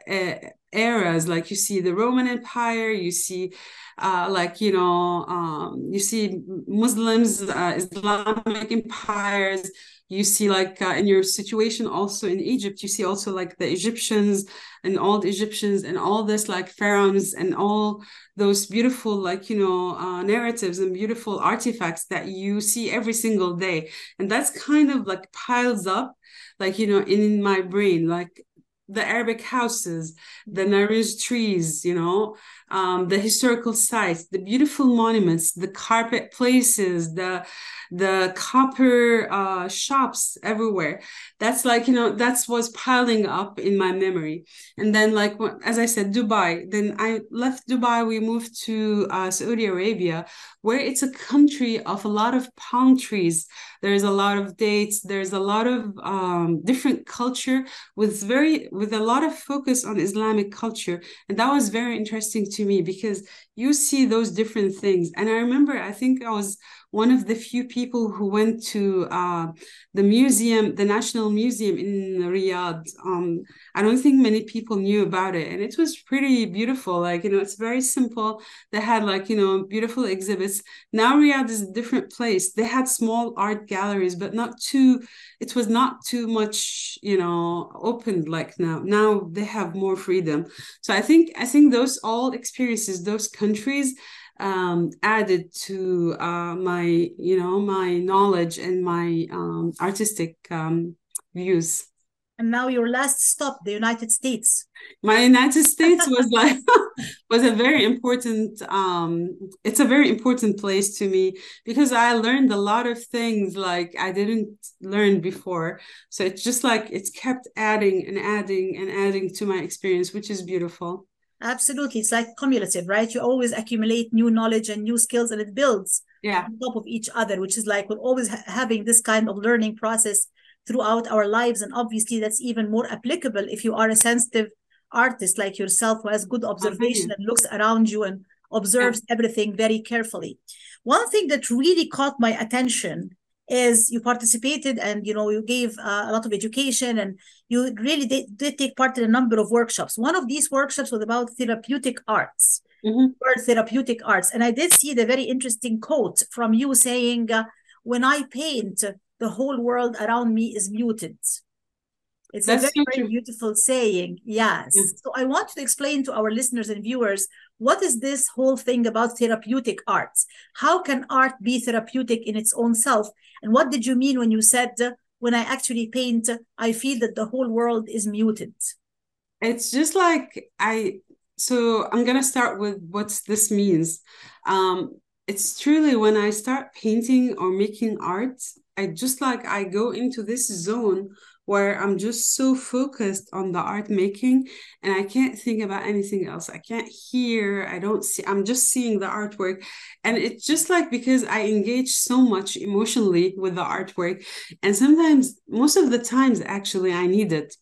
eras. Like you see the Roman Empire, you see, uh, like you know, um, you see Muslims, uh, Islamic empires. You see, like uh, in your situation also in Egypt, you see also like the Egyptians and old Egyptians and all this like pharaohs and all those beautiful like you know uh, narratives and beautiful artifacts that you see every single day, and that's kind of like piles up, like you know, in my brain, like the Arabic houses, the Naruj trees, you know, um, the historical sites, the beautiful monuments, the carpet places, the the copper uh, shops everywhere. That's like you know that's what's piling up in my memory. And then like as I said, Dubai. Then I left Dubai. We moved to uh, Saudi Arabia, where it's a country of a lot of palm trees. There's a lot of dates. There's a lot of um, different culture with very with a lot of focus on Islamic culture, and that was very interesting to me because you see those different things. And I remember, I think I was one of the few people who went to uh, the museum, the National Museum in Riyadh. Um, I don't think many people knew about it, and it was pretty beautiful. Like you know, it's very simple. They had like you know beautiful exhibits. Now Riyadh is a different place. They had small art galleries, but not too. It was not too much, you know, opened like now. Now they have more freedom. So I think I think those all experiences, those countries um, added to uh, my you know my knowledge and my um, artistic um, views. And now your last stop the united states. My united states was like was a very important um it's a very important place to me because i learned a lot of things like i didn't learn before. So it's just like it's kept adding and adding and adding to my experience which is beautiful Absolutely. It's like cumulative, right? You always accumulate new knowledge and new skills and it builds yeah. on top of each other, which is like we're always ha- having this kind of learning process throughout our lives. And obviously, that's even more applicable if you are a sensitive artist like yourself who has good oh, observation and looks around you and observes yeah. everything very carefully. One thing that really caught my attention is you participated and you know you gave uh, a lot of education and you really did, did, take part in a number of workshops one of these workshops was about therapeutic arts mm-hmm. or therapeutic arts and i did see the very interesting quote from you saying uh, when i paint the whole world around me is muted it's That's a very, very beautiful saying. Yes. Yeah. So I want to explain to our listeners and viewers what is this whole thing about therapeutic arts? How can art be therapeutic in its own self? And what did you mean when you said, when I actually paint, I feel that the whole world is muted? It's just like I, so I'm going to start with what this means. Um, it's truly when I start painting or making art, I just like I go into this zone where I'm just so focused on the art making and I can't think about anything else. I can't hear, I don't see, I'm just seeing the artwork. And it's just like because I engage so much emotionally with the artwork. And sometimes, most of the times, actually, I need it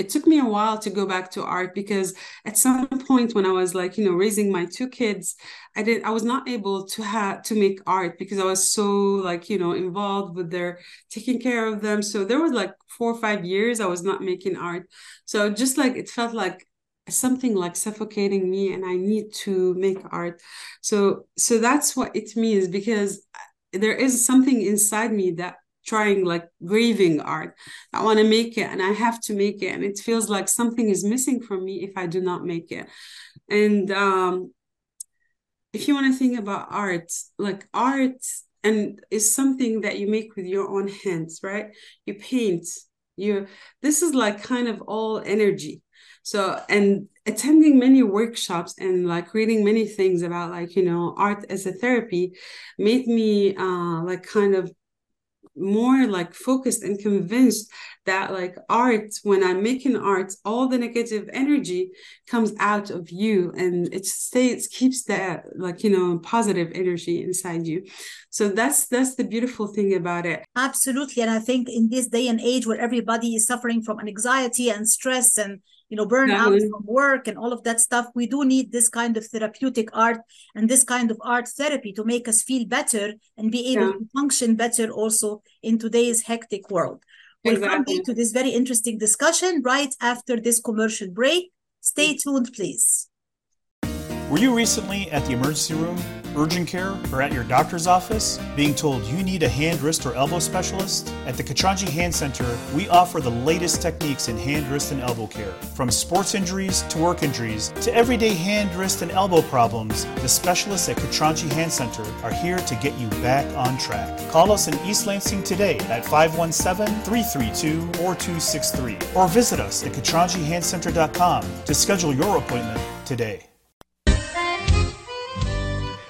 it took me a while to go back to art because at some point when i was like you know raising my two kids i did i was not able to have to make art because i was so like you know involved with their taking care of them. So there was like four or five years i was not making art. So just like it felt like something like suffocating me and i need to make art. So so that's what it means because there is something inside me that trying like grieving art. I want to make it and I have to make it. And it feels like something is missing from me if I do not make it. And um, if you want to think about art, like art and is something that you make with your own hands, right? You paint, you this is like kind of all energy. So and attending many workshops and like reading many things about like you know art as a therapy made me uh like kind of more like focused and convinced that like art when i'm making art all the negative energy comes out of you and it stays keeps that like you know positive energy inside you. So that's that's the beautiful thing about it. Absolutely. And i think in this day and age where everybody is suffering from anxiety and stress and you know burnout Definitely. from work and all of that stuff we do need this kind of therapeutic art and this kind of art therapy to make us feel better and be able Yeah. to function better also in today's hectic world we'll come Exactly. back to this very interesting discussion right after this commercial break stay tuned please Were you recently at the emergency room, urgent care, or at your doctor's office being told you need a hand, wrist, or elbow specialist? At the Katranji Hand Center, we offer the latest techniques in hand, wrist, and elbow care. From sports injuries to work injuries to everyday hand, wrist, and elbow problems, the specialists at Katranji Hand Center are here to get you back on track. Call us in East Lansing today at 517 332 4263 or visit us at katranjihandcenter.com to schedule your appointment today.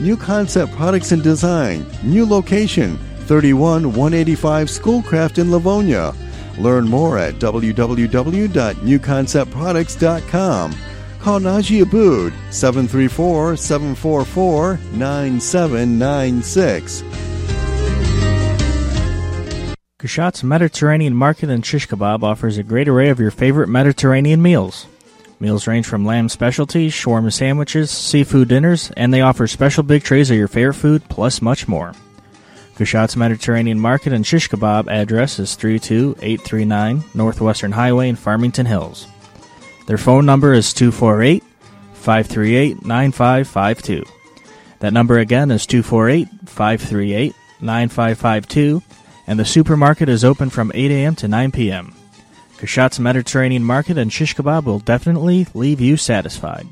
New Concept Products and Design, new location, 31 185 Schoolcraft in Livonia. Learn more at www.newconceptproducts.com. Call Naji Abood 734 744 9796. Kashat's Mediterranean Market and Shish Kebab offers a great array of your favorite Mediterranean meals. Meals range from lamb specialties, shawarma sandwiches, seafood dinners, and they offer special big trays of your favorite food, plus much more. Kashat's Mediterranean Market and Shish Kebab address is 32839 Northwestern Highway in Farmington Hills. Their phone number is 248 538 9552. That number again is 248 538 9552, and the supermarket is open from 8 a.m. to 9 p.m. Kashat's Mediterranean Market and Shish Kebab will definitely leave you satisfied.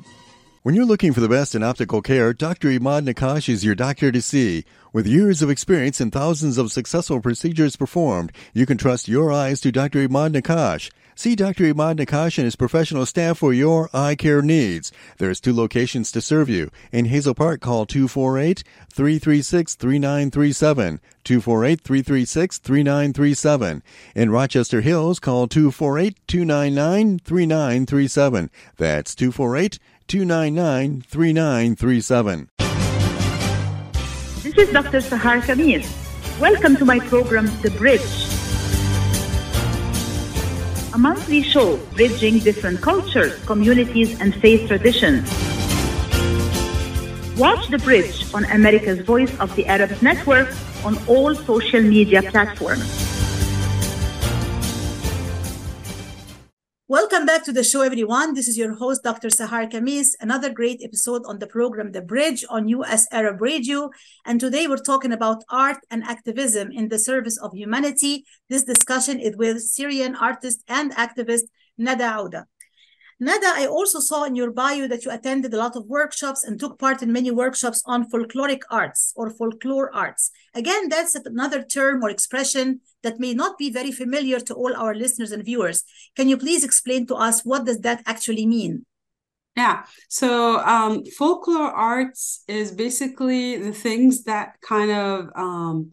When you're looking for the best in optical care, Dr. Imad Nakash is your doctor to see. With years of experience and thousands of successful procedures performed, you can trust your eyes to Dr. Imad Nakash. See Dr. Imad Nakash and his professional staff for your eye care needs. There's two locations to serve you. In Hazel Park, call 248-336-3937. 248-336-3937. In Rochester Hills, call 248-299-3937. That's 248-299-3937. This is Dr. Sahar Khamis. Welcome to my program, The Bridge. A monthly show bridging different cultures, communities, and faith traditions. Watch The Bridge on America's Voice of the Arab Network on all social media platforms. Welcome back to the show, everyone. This is your host, Dr. Sahar Khamis. Another great episode on the program The Bridge on US Arab Radio. And today we're talking about art and activism in the service of humanity. This discussion is with Syrian artist and activist Nada Odeh. Nada, I also saw in your bio that you attended a lot of workshops and took part in many workshops on folkloric arts or folklore arts. Again, that's another term or expression that may not be very familiar to all our listeners and viewers. Can you please explain to us what does that actually mean? Yeah. So um, folklore arts is basically the things that kind of um,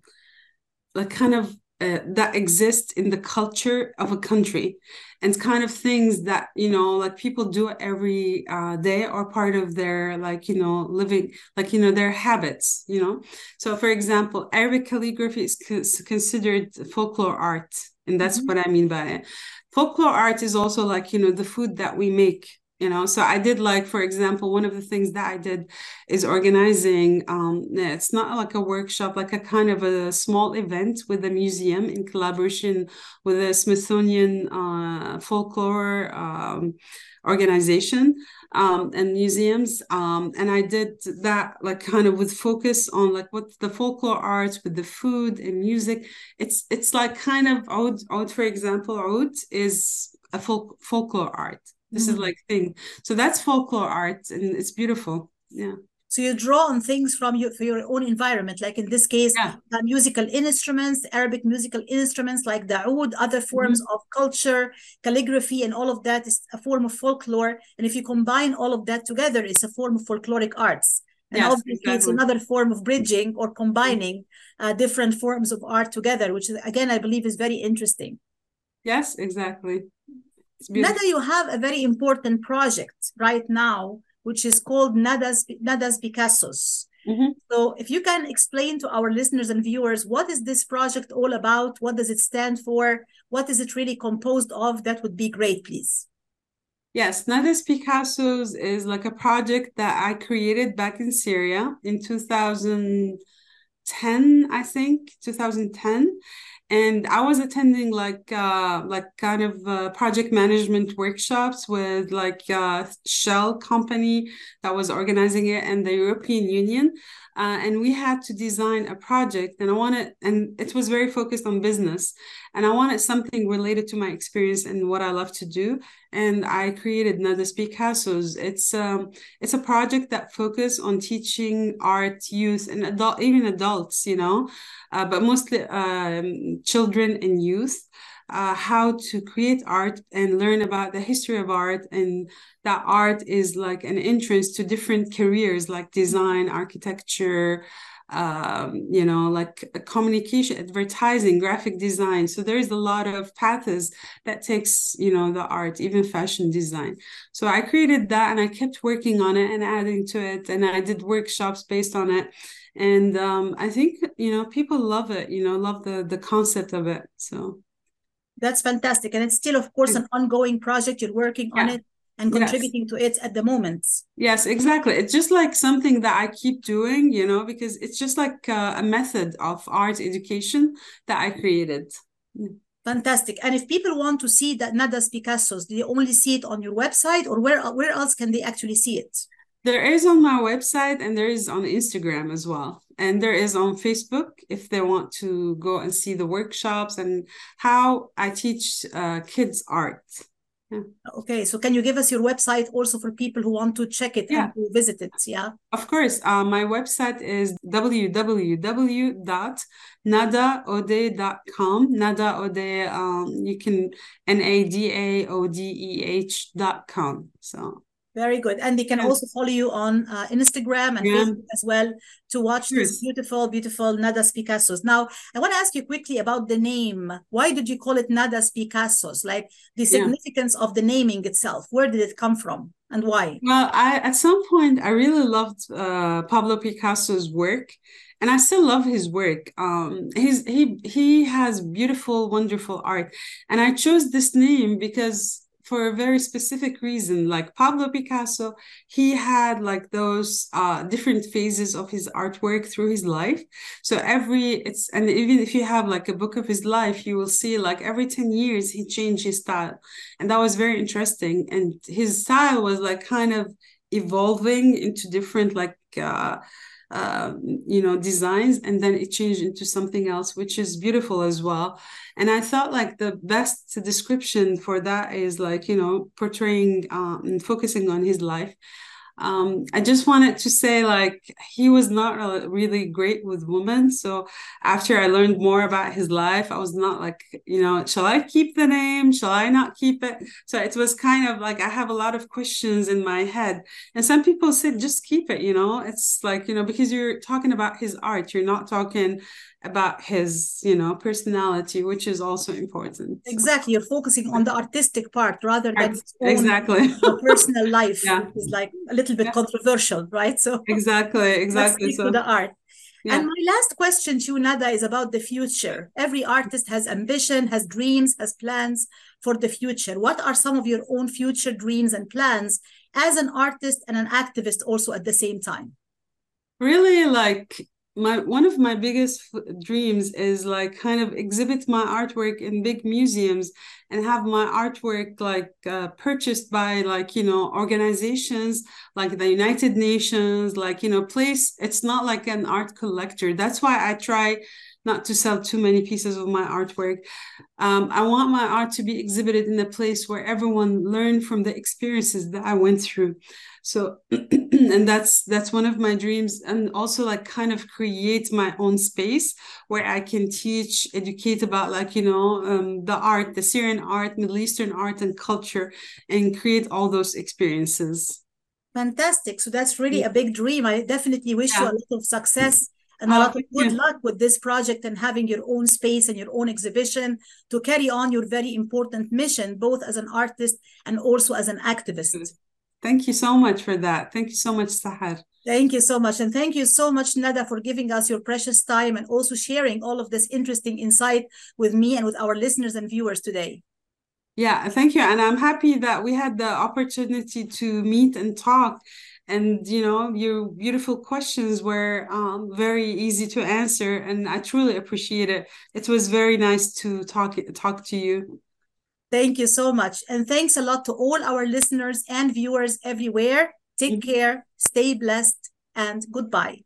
like kind of uh, that exist in the culture of a country and kind of things that you know like people do every uh, day or part of their like you know living like you know their habits you know so for example arabic calligraphy is c- considered folklore art and that's mm-hmm. what i mean by it folklore art is also like you know the food that we make you know? So i did like for example one of the things that i did is organizing um it's not like a workshop like a kind of a small event with a museum in collaboration with the smithsonian uh, folklore um, organization um, and museums. Um, and i did that like kind of with focus on like what the folklore arts with the food and music. It's it's like kind of out oud for example out is a folk, folklore art this mm-hmm. is like thing so that's folklore art and it's beautiful yeah So you draw on things from your for your own environment, like in this case, Yeah. uh, musical instruments, Arabic musical instruments like the oud, other forms of culture, calligraphy, and all of that is a form of folklore. And if you combine all of that together, it's a form of folkloric arts. And Yes, obviously, it's another form of bridging or combining uh, different forms of art together, which is, again, I believe is very interesting. Yes, exactly. Nada, you have a very important project right now, which is called Nada's, Nada's Picassos. Mhm. So if you can explain to our listeners and viewers, what is this project all about? What does it stand for? What is it really composed of? That would be great, please. Yes, Nada's Picasso's is like a project that I created back in Syria in 2010, I think, 2010. And I was attending like uh like kind of uh, project management workshops with like uh Shell company that was organizing it and the European Union. Uh, and we had to design a project and I wanted and it was very focused on business. And I wanted something related to my experience and what I love to do. And I created another Nada's Picasso's. It's um it's a project that focus on teaching art, youth, and adult, even adults, you know, uh, but mostly um, children and youth, uh, how to create art and learn about the history of art and that art is like an entrance to different careers like design, architecture, um, you know, like communication, advertising, graphic design. So there is a lot of paths that takes, you know, the art, even fashion design. So I created that and I kept working on it and adding to it. And I did workshops based on it. And um, I think, you know, people love it, you know, love the the concept of it. So That's fantastic. And it's still, of course, an ongoing project. You're working on Yeah. it and Yes. contributing to it at the moment. Yes, exactly. It's just like something that I keep doing, you know, because it's just like uh, a method of art education that I created. Fantastic. And if people want to see that Nada's Picasso's, do they only see it on your website or where where else can they actually see it? There is on my website and there is on Instagram as well. And there is on Facebook if they want to go and see the workshops and how I teach uh, kids art. Yeah. Okay, so can you give us your website also for people who want to check it Yeah. and to visit it? Yeah. Of course, uh, my website is www.nadaodeh.com. Nada Odeh, um, you can N A D A O D E H dot com. So Very good. And they can Yes. also follow you on uh, Instagram and Yeah. Facebook as well to watch Yes. this beautiful, beautiful Nada's Picassos. Now, I want to ask you quickly about the name. Why did you call it Nada's Picassos? Like the Yeah. significance of the naming itself. Where did it come from and why? Well, I at some point I really loved uh, Pablo Picasso's work, and I still love his work. Um, he's he he has beautiful, wonderful art, and I chose this name because for a very specific reason. Like Pablo Picasso, he had like those uh, different phases of his artwork through his life. So every it's and even if you have like a book of his life, you will see like every 10 years he changed his style. And that was very interesting. And his style was like kind of evolving into different like uh uh, you know designs and then it changed into something else which is beautiful as well. And i thought like the best description for that is like you know portraying um focusing on his life um i just wanted to say like he was not really great with women. So after i learned more about his life i was not like you know shall i keep the name? Shall i not keep it? So it was kind of like i have a lot of questions in my head. And some people said just keep it you know? It's like you know because you're talking about his art you're not talking about his you know personality which is also important Exactly. You're focusing on the artistic part rather than Ex- its own, exactly. the personal life, Yeah. which is like a little bit controversial, right? So exactly exactly so the art. yeah. And my last question to you, Nada, is about the future. Every artist has ambition, has dreams, has plans for the future. What are some of your own future dreams and plans as an artist and an activist also at the same time? really like my one of my biggest dreams is like kind of exhibit my artwork in big museums and have my artwork like uh, purchased by like you know organizations like the united nations like you know place it's not like an art collector that's why i try not to sell too many pieces of my artwork. Um, I want my art to be exhibited in a place where everyone learned from the experiences that I went through. So, and that's that's one of my dreams, and also like kind of create my own space where I can teach, educate about like you know um, the art, the Syrian art, Middle Eastern art, and culture, and create all those experiences. Fantastic. So that's really a big dream. I definitely wish you a lot of success and a Oh, lot of good luck with this project and having your own space and your own exhibition to carry on your very important mission, both as an artist and also as an activist. Thank you so much for that. Thank you so much, Sahar. Thank you so much. And thank you so much, Nada, for giving us your precious time and also sharing all of this interesting insight with me and with our listeners and viewers today. Yeah, thank you. And I'm happy that we had the opportunity to meet and talk. And, you know, your beautiful questions were um, very easy to answer. And I truly appreciate it. It was very nice to talk talk to you. Thank you so much. And thanks a lot to all our listeners and viewers everywhere. Take care, stay blessed, and goodbye.